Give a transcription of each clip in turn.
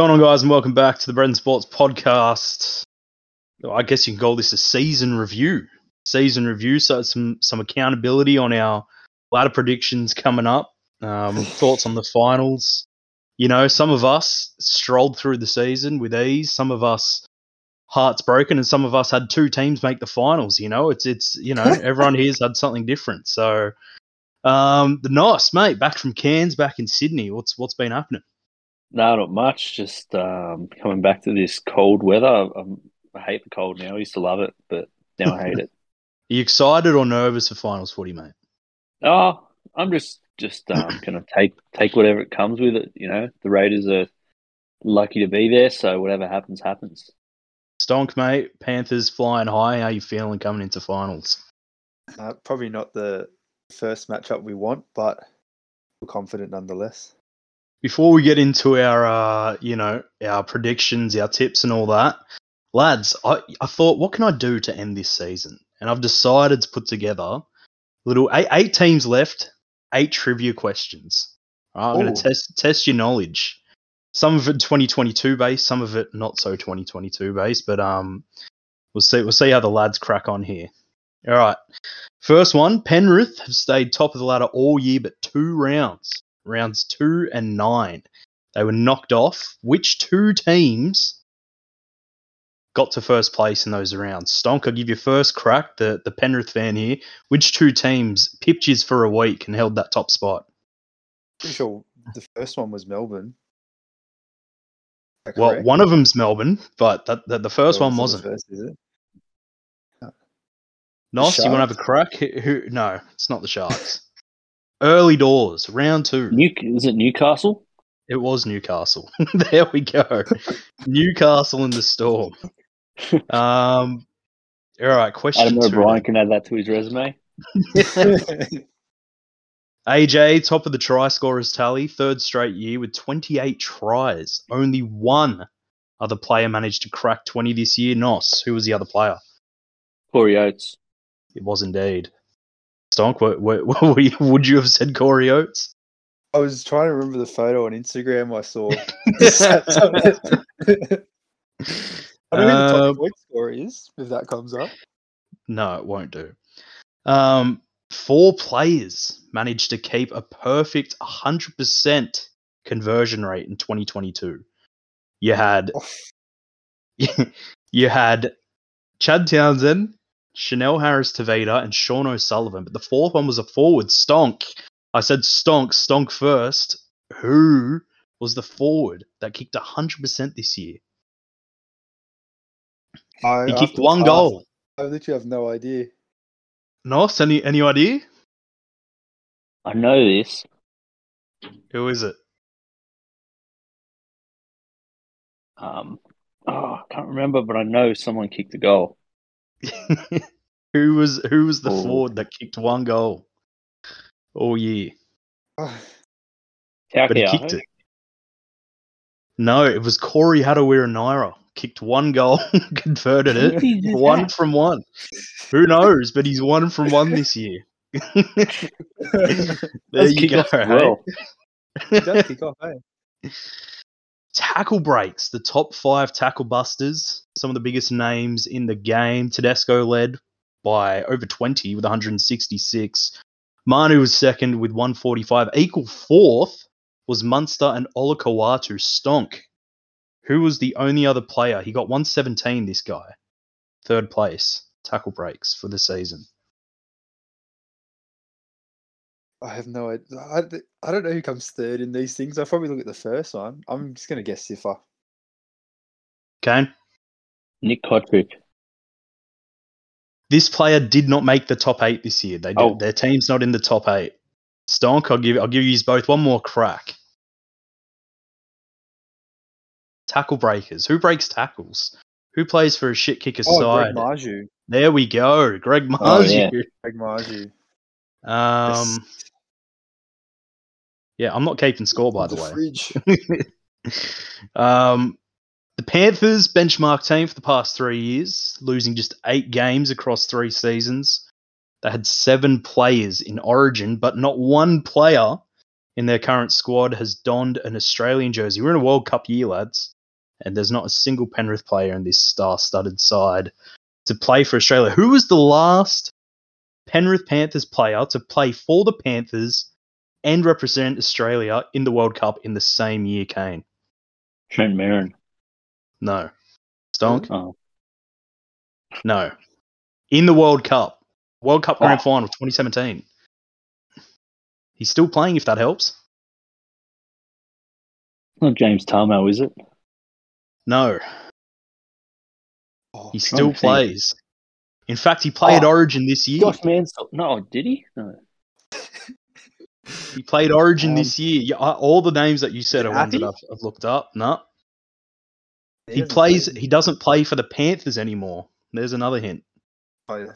going on, guys, and welcome back to the Bread and Sports podcast. I guess you can call this a season review. Season review, so some some accountability on our ladder predictions coming up. Um, thoughts on the finals. You know, some of us strolled through the season with ease. Some of us hearts broken, and some of us had two teams make the finals. You know, it's it's you know everyone here's had something different. So, um, the nice mate back from Cairns, back in Sydney. What's what's been happening? No, not much. Just um, coming back to this cold weather. I'm, I hate the cold now. I used to love it, but now I hate it. Are you excited or nervous for finals footy, mate? Oh, I'm just just um, gonna take take whatever it comes with it. You know, the Raiders are lucky to be there, so whatever happens, happens. Stonk, mate. Panthers flying high. How you feeling coming into finals? Uh, probably not the first matchup we want, but we're confident nonetheless. Before we get into our, uh, you know, our predictions, our tips, and all that, lads, I, I thought, what can I do to end this season? And I've decided to put together little eight, eight teams left, eight trivia questions. Right, I'm going to test test your knowledge. Some of it 2022 based, some of it not so 2022 based, but um, we'll see. We'll see how the lads crack on here. All right, first one: Penrith have stayed top of the ladder all year, but two rounds, rounds two and nine, they were knocked off. Which two teams got to first place in those rounds? Stonk, I'll give you first crack. The the Penrith fan here. Which two teams pipped yous for a week and held that top spot? Pretty sure the first one was Melbourne. Well, correct? one of them's Melbourne, but that, that the first Or one was it the wasn't. First, is it? Nos, you want to have a crack? Who, who? No, it's not the Sharks. Early doors, round two. New is it Newcastle? It was Newcastle. there we go. Newcastle in the storm. Um, all right, question i don't two. O'Brien can add that to his resume. AJ, top of the try scorers tally, third straight year with 28 tries. Only one other player managed to crack 20 this year. Nos, who was the other player? Corey Oates. It was indeed. Stonk, what, what, what you- would you have said Corey Oates? I was trying to remember the photo on Instagram I saw. I don't know who the Um, top point scorer is, if that comes up. No, it won't do. Um, four players managed to keep a perfect 100% conversion rate in 2022. You had you had Chad Townsend, Chanel Harris Tavita, and Sean O'Sullivan. But the fourth one was a forward, Stonk. I said Stonk, Stonk first. Who was the forward that kicked 100% this year? I, He kicked one pass, goal. I literally have no idea. Nos, any, any idea? I know this. Who is it? Um, oh, I can't remember, but I know someone kicked a goal. who was who was the Oh. forward that kicked one goal all year? But he kicked it. No, it was Corey Harawira-Naera. Kicked one goal, converted Who did he it. One that? from one. Who knows? But he's one from one this year. there Does you go. off hey? well. He does kick off, eh? Tackle breaks, the top five tackle busters, some of the biggest names in the game. Tedesco led by over 20 with 166. Manu was second with 145. Equal fourth was Munster and Olakau'atu Stonk. Who was the only other player? He got 117, this guy. Third place, tackle breaks for the season. I have no idea. I, I don't know who comes third in these things. I'll probably look at the first one. I'm just going to guess Siffer. Kane? Nick Cotric. This player did not make the top eight this year. They did, Oh. Their team's not in the top eight. Stonk, I'll give I'll give you both one more crack. Tackle breakers. Who breaks tackles? Who plays for a shit kicker Oh, side? Greg Marzhew. there we go. Greg Marzhew. Oh, yeah. Greg Marzhew. Um Yeah, I'm not keeping score by the, way. fridge. um, the Panthers benchmark team for the past three years, losing just eight games across three seasons. They had seven players in Origin, but not one player in their current squad has donned an Australian jersey. We're in a World Cup year, lads, and there's not a single Penrith player in this star-studded side to play for Australia. Who was the last Penrith Panthers player to play for the Panthers and represent Australia in the World Cup in the same year, Kane? Trent Merrin. No. Stonk? Oh, No. In the World Cup. World Cup Grand Oh. Final 2017. He's still playing if that helps. not James Tamou, is it? No. Oh, He still to think. plays. In fact, he played Oh. Origin this year. Josh Mansour. No, did he? No. He played Origin Um, this year. Yeah, all the names that you said are ones that I've, I've looked up. No, he hasn't plays. played- He doesn't play for the Panthers anymore. There's another hint.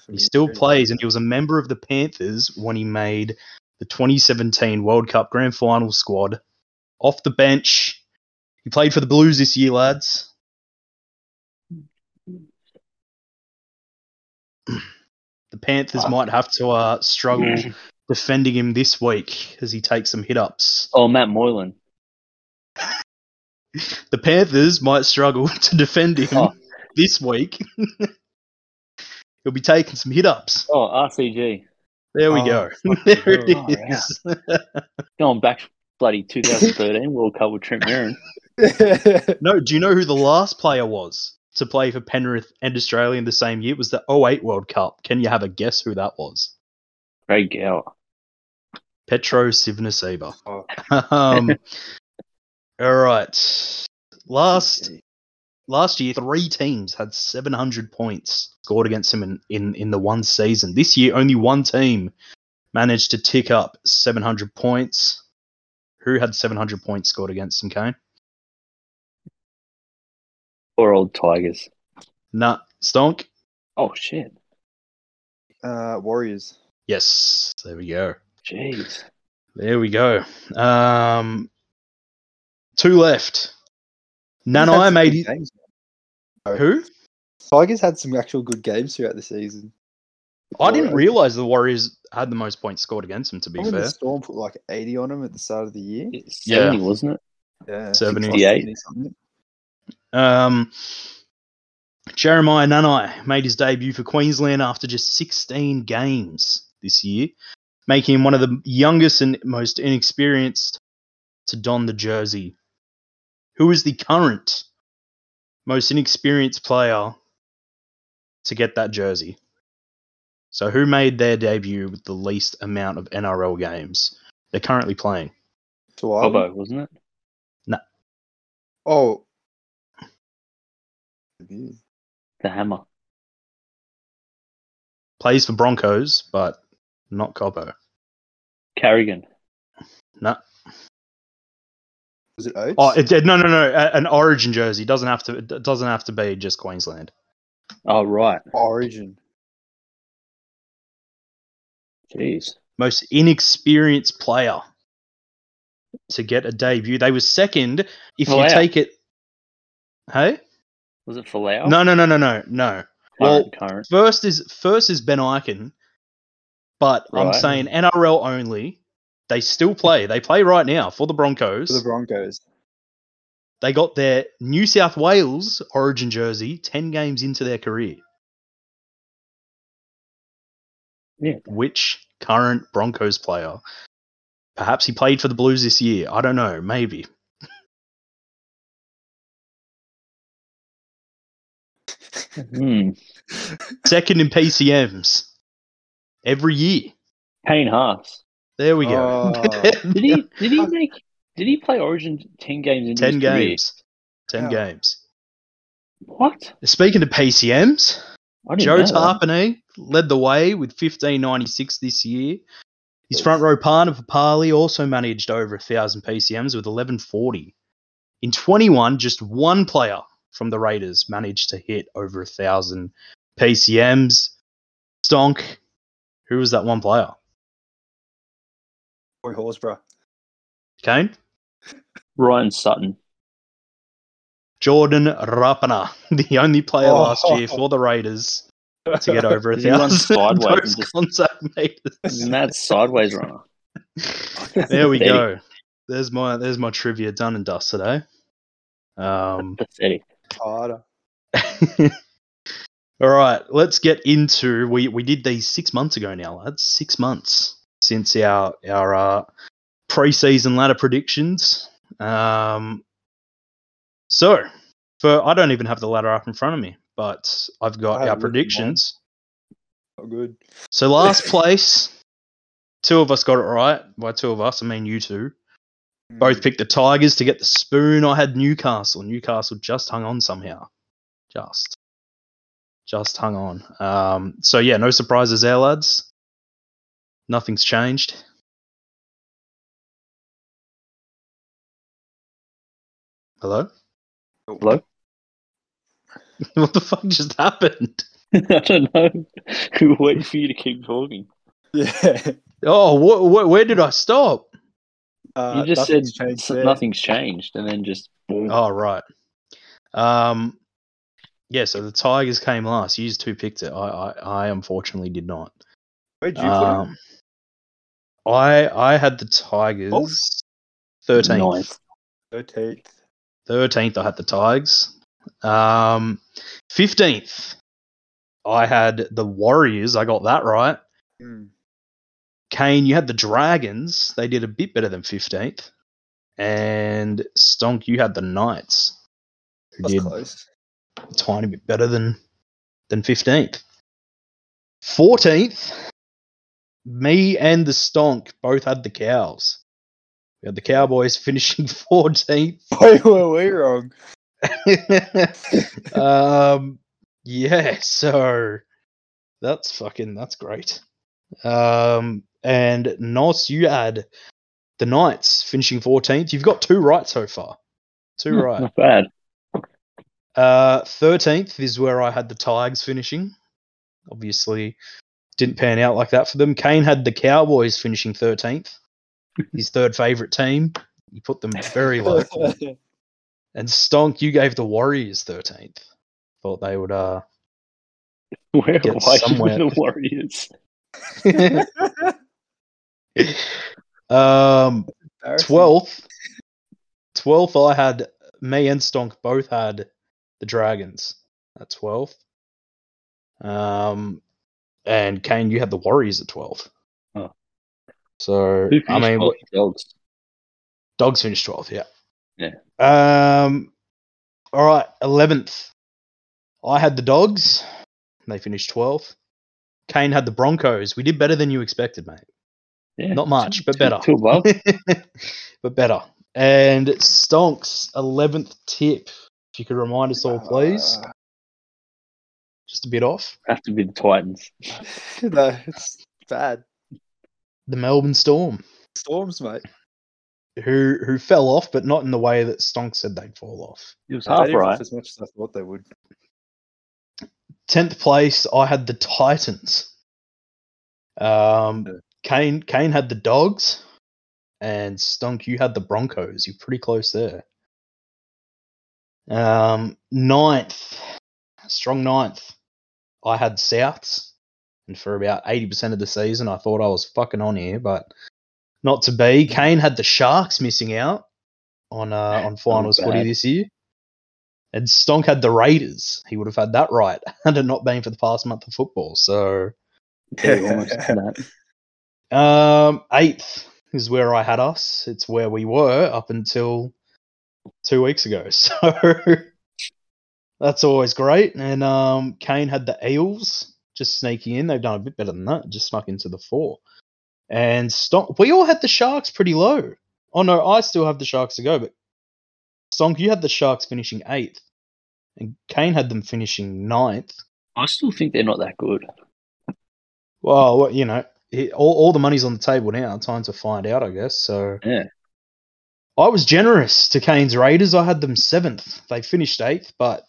He still too. plays, and he was a member of the Panthers when he made the 2017 World Cup Grand Final squad. Off the bench, he played for the Blues this year, lads. The Panthers might have to uh, struggle defending him this week as he takes some hit ups. Oh, Matt Moylan. The Panthers might struggle to defend him Oh. this week. He'll be taking some hit ups. Oh, RCG. There we Oh, go. there it. Oh, is. Going back to bloody 2013 World Cup with Trent Merrin. no, do you know who the last player was to play for Penrith and Australia in the same year? It was the 08 World Cup. Can you have a guess who that was? Craig Gower. Petero Civoniceva. Oh. um, all right. Last last year, three teams had 700 points scored against him in, in, in the one season. This year, only one team managed to tick up 700 points. Who had 700 points scored against him, Kane? Poor old Tigers. Nah, Stonk? Oh, shit. uh, Warriors. Yes, there we go. Jeez. There we go. Um, two left. Tigers had Nanai some made good it. games. Who? Tigers had some actual good games throughout the season. I didn't Warriors. realize the Warriors had the most points scored against them. To be Remember fair, the Storm put like 80 on them at the start of the year. It's Yeah. 70, wasn't it? Yeah, 70. 68. something. Um, Jeremiah Nanai made his debut for Queensland after just 16 games this year, making him one of the youngest and most inexperienced to don the jersey. Who is the current most inexperienced player to get that jersey? So, who made their debut with the least amount of NRL games? They're currently playing. So I- Bobo, wasn't it? No. Oh. The Hammer. Plays for Broncos, but not Cobbo. Carrigan. No. Was it Oates? Oh, it, it- no, no, no. a- An Origin jersey doesn't have to. It doesn't have to be just Queensland. Oh, right. Origin. Jeez. Most inexperienced player to get a debut. They were second. If you take it, hey, Was it Falau? no, no, no, no, no, no. Current, well, current. First is first is Ben Ikin, but I'm saying NRL only. They still play. They play right now for the Broncos. For the Broncos. they got their New South Wales Origin jersey ten games into their career. Yeah. which current Broncos player? Perhaps he played for the Blues this year. I don't know. Maybe. Hmm. Second in PCMs every year. Kane Haas. There we go. Oh. Did he? Did he make? Did he play Origin ten games in Ten his career? games. Ten Yeah. games. What? Speaking of PCMs, Joe know. Tapine led the way with 1596 this year. His front row partner for Parley also managed over 1,000 PCMs with 1140. In 21, just one player from the Raiders managed to hit over a 1,000 PCMs. Stonk. Who was that one player? Roy Horsburgh. Kane? Ryan Sutton. Jordan Rapana, the only player Oh. last year for the Raiders to get over a thousand sideways just- contact meters. Isn't sideways runner? There we go. there's my there's my trivia done and dusted, eh? Um, Pathetic. Harder. All right, let's get into we we did these six months ago now, lads. Six months since our our uh, preseason ladder predictions. Um, so for I don't even have the ladder up in front of me, but I've got I our it written mine. predictions. Not good. So last place, two of us got it right. By two of us, I mean you two. Both Mm. picked the Tigers to get the spoon. I had Newcastle. Newcastle just hung on somehow. Just. Just hung on. Um, so yeah, no surprises there, lads. Nothing's changed. Hello? Hello? what the fuck just happened? I don't know. We were waiting for you to keep talking. Yeah. Oh, wh- wh- where did I stop? Uh, You just said nothing's changed s- nothing's changed, and then just boom. Oh, right. Um, yeah, so the Tigers came last. You two picked it. I, I, I unfortunately did not. Where'd you put him? Um, I I had the Tigers thirteenth. Thirteenth. Thirteenth, I had the Tigers. Um, fifteenth, I had the Warriors. I got that right. Mm. Kane, you had the Dragons. They did a bit better than fifteenth. And Stonk, you had the Knights, who That's did close. A tiny bit better than than fifteenth. Fourteenth, me and the Stonk both had the Cows. We had the Cowboys finishing fourteenth. Why were we wrong? um, yeah, so that's fucking that's great. Um, and Nos, you had the Knights finishing fourteenth. You've got two right so far. Two right. Not bad. Uh, thirteenth is where I had the Tigers finishing. Obviously, didn't pan out like that for them. Kane had the Cowboys finishing thirteenth. His third favorite team. You put them very low. and Stonk, you gave the Warriors thirteenth. Thought they would. Uh, Where Get why somewhere. the Warriors? um, twelfth. Twelfth, I had me and Stonk both had the Dragons at twelfth. Um, and Kane, you had the Warriors at twelfth. Oh. So I mean, twelfth? dogs. Dogs finished 12th, yeah. Yeah. Um, all right, 11th. I had the Dogs. They finished 12th. Kane had the Broncos. We did better than you expected, mate. Yeah, Not much, two- but better. Two above. but better. And Stonks, 11th tip. If you could remind us all, please. Uh, Just a bit off. Have to be the Titans. no, it's bad. The Melbourne Storm, Storms, mate. who who fell off, but not in the way that Stonks said they'd fall off. It was They half right. as much as I thought they would. 10th place, I had the Titans. Um, Kane Kane had the Dogs, and Stunk, you had the Broncos. You're pretty close there. Um, ninth, strong ninth. I had Souths, and for about 80% of the season, I thought I was fucking on here, but not to be. Kane had the Sharks missing out on uh, on finals footy bad. this year. And Stonk had the Raiders. He would have had that right had it not been for the past month of football. So Yeah, almost um, eighth is where I had us. It's where we were up until two weeks ago. So that's always great. And um, Kane had the Eels just sneaking in. They've done a bit better than that. Just snuck into the four. And Stonk, we all had the Sharks pretty low. Oh no, I still have the Sharks to go, but Stonk, you had the Sharks finishing eighth, and Kane had them finishing ninth. I still think they're not that good. Well, you know, all, all the money's on the table now. Time to find out, I guess. So Yeah. I was generous to Kane's Raiders. I had them seventh. They finished eighth, but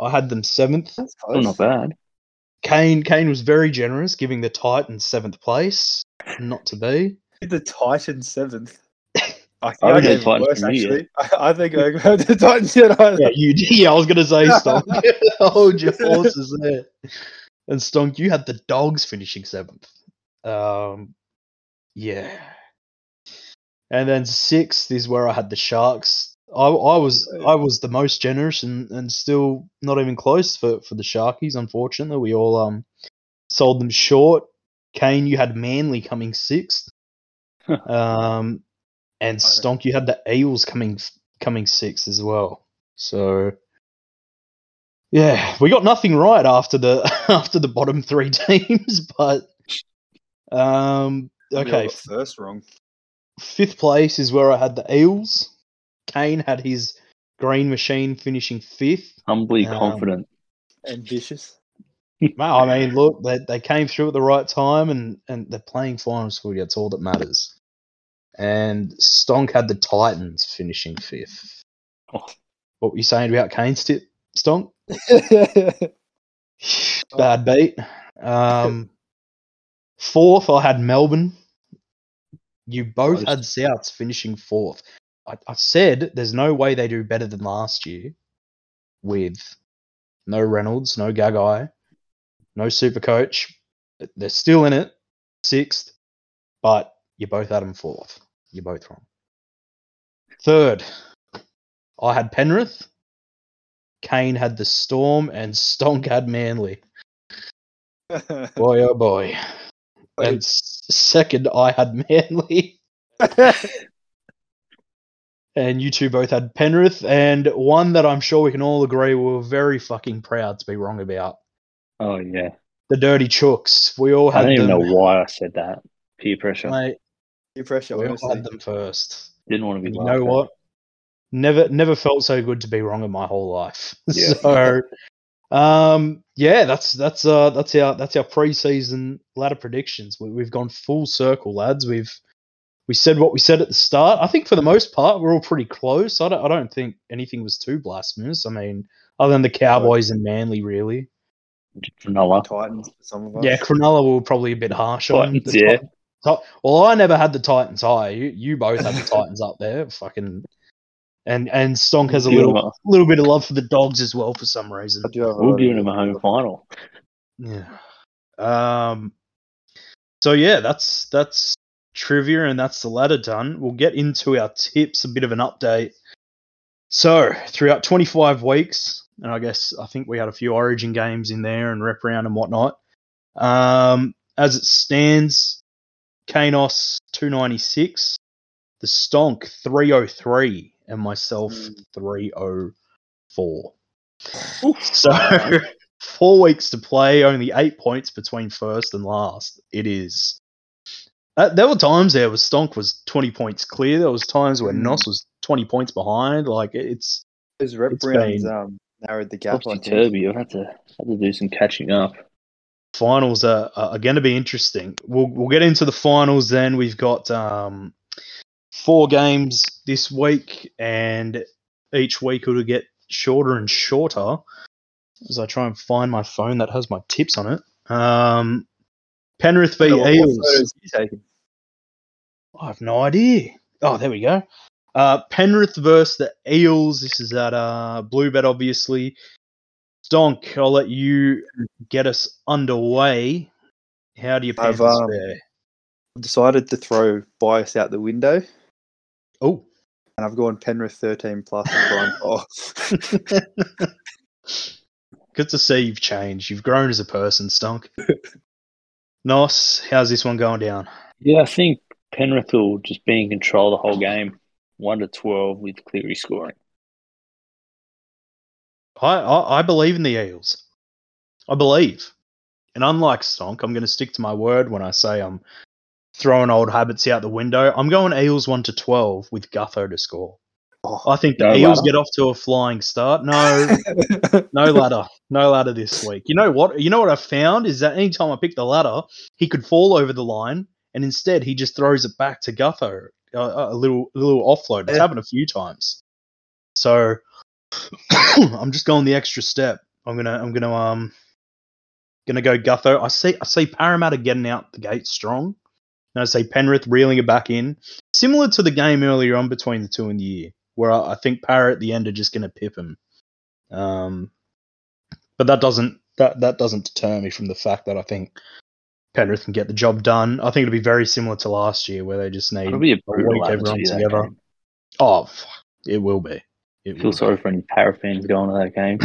I had them seventh. That's Still close. not bad. Kane Kane was very generous, giving the Titans seventh place. Not to be. The Titans seventh. I think I I, gave Titans worse, actually. I, I think I got the Titans United. Yeah, you. Yeah, I was gonna say Stonk. Hold your horses there. And Stonk, you had the Dogs finishing seventh. Um, yeah. And then sixth is where I had the Sharks. I, I was I was the most generous and, and still not even close for, for the Sharkies. Unfortunately, we all um sold them short. Kane, you had Manly coming sixth, um, and Stonk, you had the Eels coming coming sixth as well. So yeah, we got nothing right after the after the bottom three teams, but um, okay, first wrong. Fifth place is where I had the Eels. Kane had his green machine finishing fifth. Humbly Um, confident. Ambitious. Well, I mean, look, they, they came through at the right time and, and they're playing finals footy. That's all that matters. And Stonk had the Titans finishing fifth. Oh. What were you saying about Kane's tip, Stonk? Bad beat. Um, fourth, I had Melbourne. You both had Souths finishing fourth. I, I said there's no way they do better than last year with no Reynolds, no Gagai, no Super Coach. They're still in it, sixth, but you both had them fourth. You're both wrong. Third, I had Penrith. Kane had the Storm, and Stonk had Manly. Boy, oh boy. And second, I had Manly, and you two both had Penrith, and one that I'm sure we can all agree we were very fucking proud to be wrong about. Oh yeah. The Dirty Chooks. We all had I don't even them. know why I said that. Peer pressure. Mate, Peer pressure, we all had them first. Didn't want to be. You know what? Never, never felt so good to be wrong in my whole life. Yeah. so, um, yeah, that's that's uh that's our that's our preseason ladder predictions. We, we've gone full circle, lads. We've we said what we said at the start. I think for the most part we're all pretty close. I don't I don't think anything was too blasphemous. I mean, other than the Cowboys and Manly, really. Vanilla. Titans for some of us. Yeah, Cronulla were probably a bit harsh on. Titans, the yeah. Ti- Ti- Well, I never had the Titans high. You, you both had the Titans up there. Fucking, and and Stonk has a little a- little bit of love for the dogs as well for some reason. I do have a We're lot giving him a home final. Yeah. Um. So yeah, that's that's trivia and that's the ladder done. We'll get into our tips, a bit of an update. So throughout 25 weeks, and I guess I think we had a few Origin games in there and rep round and whatnot. Um, as it stands, Kanos 296, the Stonk 303, and myself Mm. 304. So four weeks to play, only eight points between first and last. It is. Uh, there were times there where Stonk was 20 points clear. There was times where Mm. Nos was 20 points behind. Like it's Those rep It's rounds been- um, narrowed the gap. I Topsy think. turvy. I've had to had to do some catching up. finals are, are going to be interesting. We'll we'll get into the finals then. We've got um, four games this week, and each week it'll get shorter and shorter as I try and find my phone that has my tips on it. Um, Penrith v So Eels. photos you taking? I have no idea. Oh, there we go. Uh, Penrith versus the Eels. This is at uh, Bluebet, obviously. Donk, I'll let you get us underway. How do you I've, um, decided to throw bias out the window, Oh, and I've gone Penrith 13 plus and Brian Cole. Oh. good to see you've changed. You've grown as a person, Stunk. Nos, how's this one going down? Yeah, I think Penrith will just be in control the whole game, one to twelve with Cleary scoring. I, I, I believe in the Eels. I believe. And unlike Stonk, I'm going to stick to my word when I say I'm throwing old habits out the window. I'm going Eels 1 to 12 with Gutho to score. Oh, I think the No Eels ladder? get off to a flying start. No, no ladder. No ladder this week. You know what? You know what I found is that anytime I pick the ladder, he could fall over the line, and instead he just throws it back to Gutho. A, a little, a little offload. It's Yeah. happened a few times. So I'm just going the extra step. I'm gonna, I'm gonna, um, gonna go Gutho. I see, I see Parramatta getting out the gate strong. And I say Penrith reeling it back in, similar to the game earlier on between the two in the year, where I, I think Parra at the end are just going to pip him. Um, but that doesn't that that doesn't deter me from the fact that I think Penrith can get the job done. I think it'll be very similar to last year, where they just need It'll be a a week everyone together. game. Oh, fuck, it will be. It Feel will sorry for any para fans going to that game.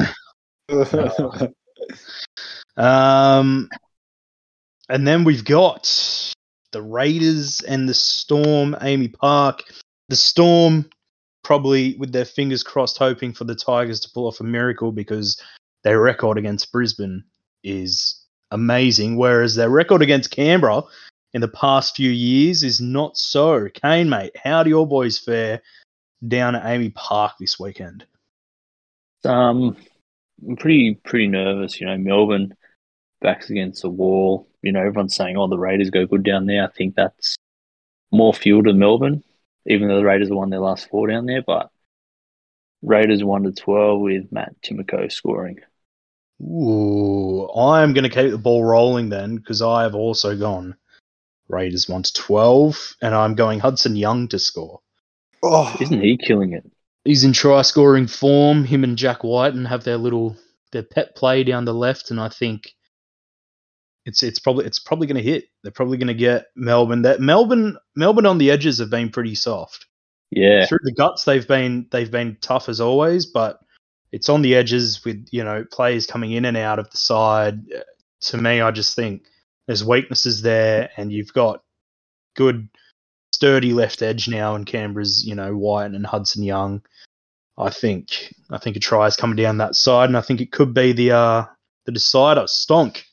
Um, and then we've got the Raiders and the Storm. AAMI Park, the Storm, probably with their fingers crossed, hoping for the Tigers to pull off a miracle because their record against Brisbane is amazing, whereas their record against Canberra in the past few years is not so. Kane, mate, how do your boys fare down at AAMI Park this weekend? Um, I'm pretty pretty nervous. You know, Melbourne backs against the wall. You know, everyone's saying, "Oh, the Raiders go good down there." I think that's more fuel to Melbourne, even though the Raiders have won their last four down there. But Raiders one to twelve with Matt Timoko scoring. Ooh, I'm going to keep the ball rolling then because I have also gone Raiders 1 to 12, and I'm going Hudson Young to score. oh, Isn't he killing it? He's in try scoring form. Him and Jack White and have their little their pet play down the left, and I think it's it's probably it's probably going to hit. They're probably going to get Melbourne. That Melbourne Melbourne on the edges have been pretty soft. Yeah, through the guts they've been they've been tough as always, but it's on the edges with you know players coming in and out of the side. To me, I just think there's weaknesses there, and you've got good sturdy left edge now in Canberra's you know White and Hudson Young. I think I think a try is coming down that side, and I think it could be the uh the decider. Stonk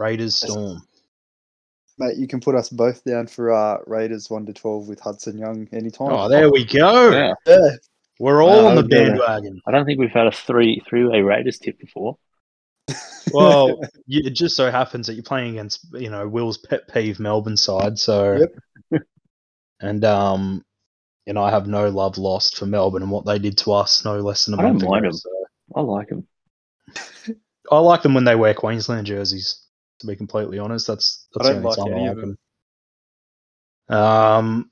Raiders Storm. mate, you can put us both down for uh, Raiders one to twelve with Hudson Young anytime. Oh, there we go. yeah. yeah. We're all Wow, on the okay. bandwagon. I don't think we've had a three three way Raiders tip before. Well, you, it just so happens that you're playing against, you know, Will's pet peeve Melbourne side. So, Yep. and um, you know, I have no love lost for Melbourne and what they did to us no less than a I don't month mind ago. 'em. So I like them. I like them when they wear Queensland jerseys. To be completely honest, that's that's I don't only like time any I of like them. Um,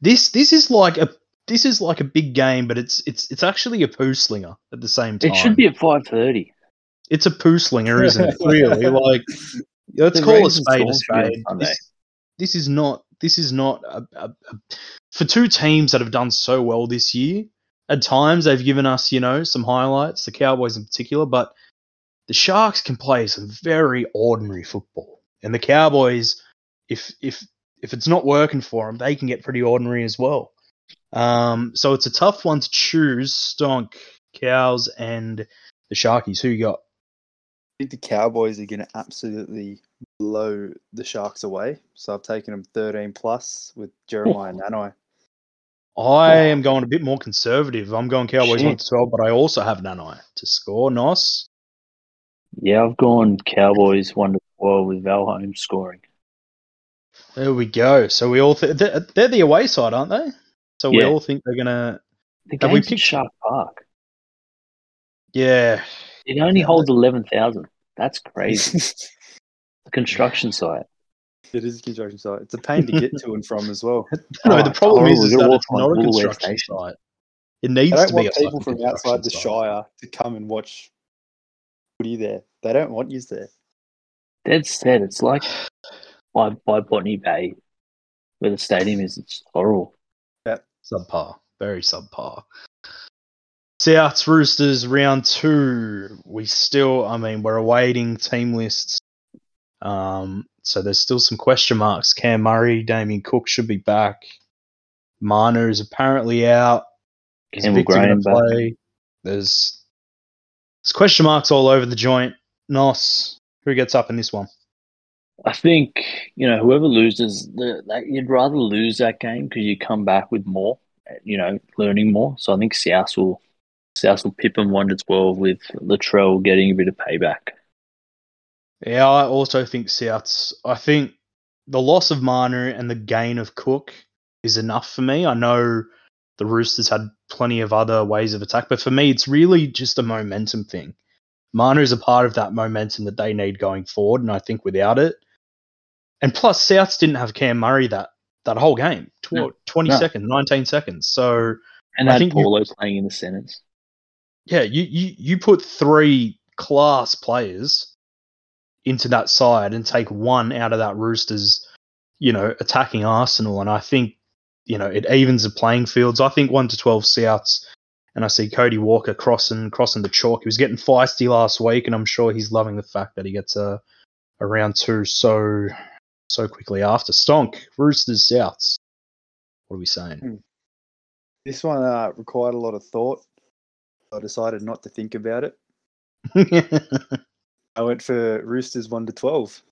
this this is like a this is like a big game, but it's it's it's actually a poo slinger at the same time. It should be at five thirty. It's a poo slinger, isn't it? Really, like let's The call a spade a Storm should be on spade. This, this is not. This is not a, a, a, for two teams that have done so well this year. At times, they've given us, you know, some highlights. The Cowboys in particular, but the Sharks can play some very ordinary football, and the Cowboys, if if if it's not working for them, they can get pretty ordinary as well. Um, so it's a tough one to choose. Stonk, Cows, and the Sharkies. Who you got? I think the Cowboys are going to absolutely blow the Sharks away. So I've taken them 13 plus with Jeremiah Nanai. I am going a bit more conservative. I'm going Cowboys Shit. 1 to 12, but I also have Nanai to score. Nos. Yeah, I've gone Cowboys one to twelve with Val Holmes scoring. There we go. So we all th- they're, they're the away side, aren't they? So we all think they're gonna. The Have we game's picked- Shark Park. Yeah, It only holds eleven thousand. That's crazy. the construction site. it is a construction site. It's a pain to get to and from as well. no. Oh, the problem is, is that it's not a construction site. It needs They don't to be want a people from outside the site. Shire to come and watch footy there. They don't want you there. Dead set. It's like by by Botany Bay, where the stadium is. It's horrible. Yeah, subpar, very subpar. Souths Roosters round two. We still, I mean, we're awaiting team lists. Um, so there's still some question marks. Cam Murray, Damien Cook should be back. Manu is apparently out. Is Campbell Victor gonna back. play? There's there's question marks all over the joint. Nos, who gets up in this one? I think you know whoever loses, the, you'd rather lose that game because you come back with more, you know, learning more. So I think South will South will pip them one to twelve with Latrell getting a bit of payback. Yeah, I also think Souths. I think the loss of Manu and the gain of Cook is enough for me. I know the Roosters had plenty of other ways of attack, but for me, it's really just a momentum thing. Mana is a part of that momentum that they need going forward, and I think without it, and plus Souths didn't have Cam Murray that that whole game, tw- No. 20 No. seconds, 19 seconds. So And I think you- Paulo playing in the centers. yeah, you, you you put three class players into that side and take one out of that Roosters, you know, attacking Arsenal. And I think, you know, it evens the playing fields. I think one to twelve Souths, and I see Cody Walker crossing crossing the chalk. He was getting feisty last week, and I'm sure he's loving the fact that he gets a, a round two so so quickly after. Stonk, Roosters Souths. What are we saying? This one uh, required a lot of thought. I decided not to think about it. I went for Roosters one to twelve.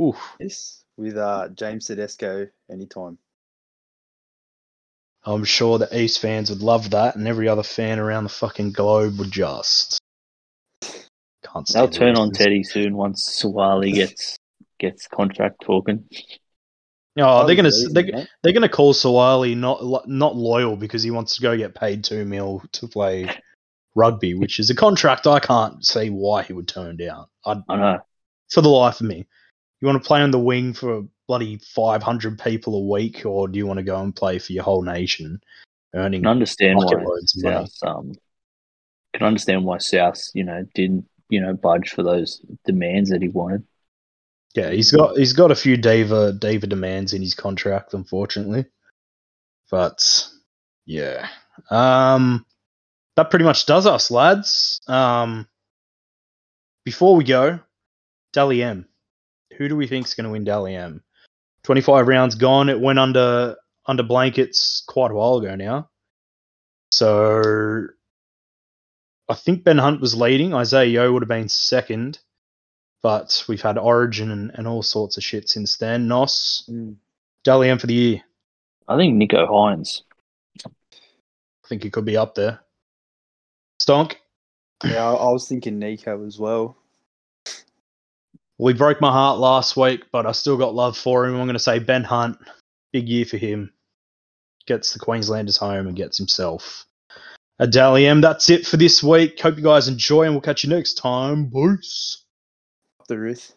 Oof. Yes, with uh, James Tedesco anytime. I'm sure the East fans would love that, and every other fan around the fucking globe would just can't They'll stand turn on Teddy soon once Suaalii gets gets contract talking. Oh, they're gonna they're, they're gonna call Suaalii not not loyal because he wants to go get paid two mil to play rugby, which is a contract I can't see why he would turn down. I, I know. for the life of me, you want to play on the wing for bloody five hundred people a week, or do you want to go and play for your whole nation, earning can understand why bucket loads of money? South um can understand why South, you know, didn't, you know, budge for those demands that he wanted. Yeah, he's got he's got a few Diva Diva demands in his contract, unfortunately. But yeah, um, that pretty much does us, lads. Um, before we go, Dally M, who do we think is going to win Dally M? Twenty five rounds gone. It went under under blankets quite a while ago now. So I think Ben Hunt was leading. Isaiah Yeo would have been second but we've had Origin and, and all sorts of shit since then. Nos, Mm. Dally M for the year. I think Nicho Hynes. I think he could be up there. Stonk. Yeah, I, I was thinking Nicho as well. Well, he broke my heart last week, but I still got love for him. I'm going to say Ben Hunt. Big year for him. Gets the Queenslanders home and gets himself a Dally M. That's it for this week. Hope you guys enjoy, and we'll catch you next time. Peace. Up the Ruth.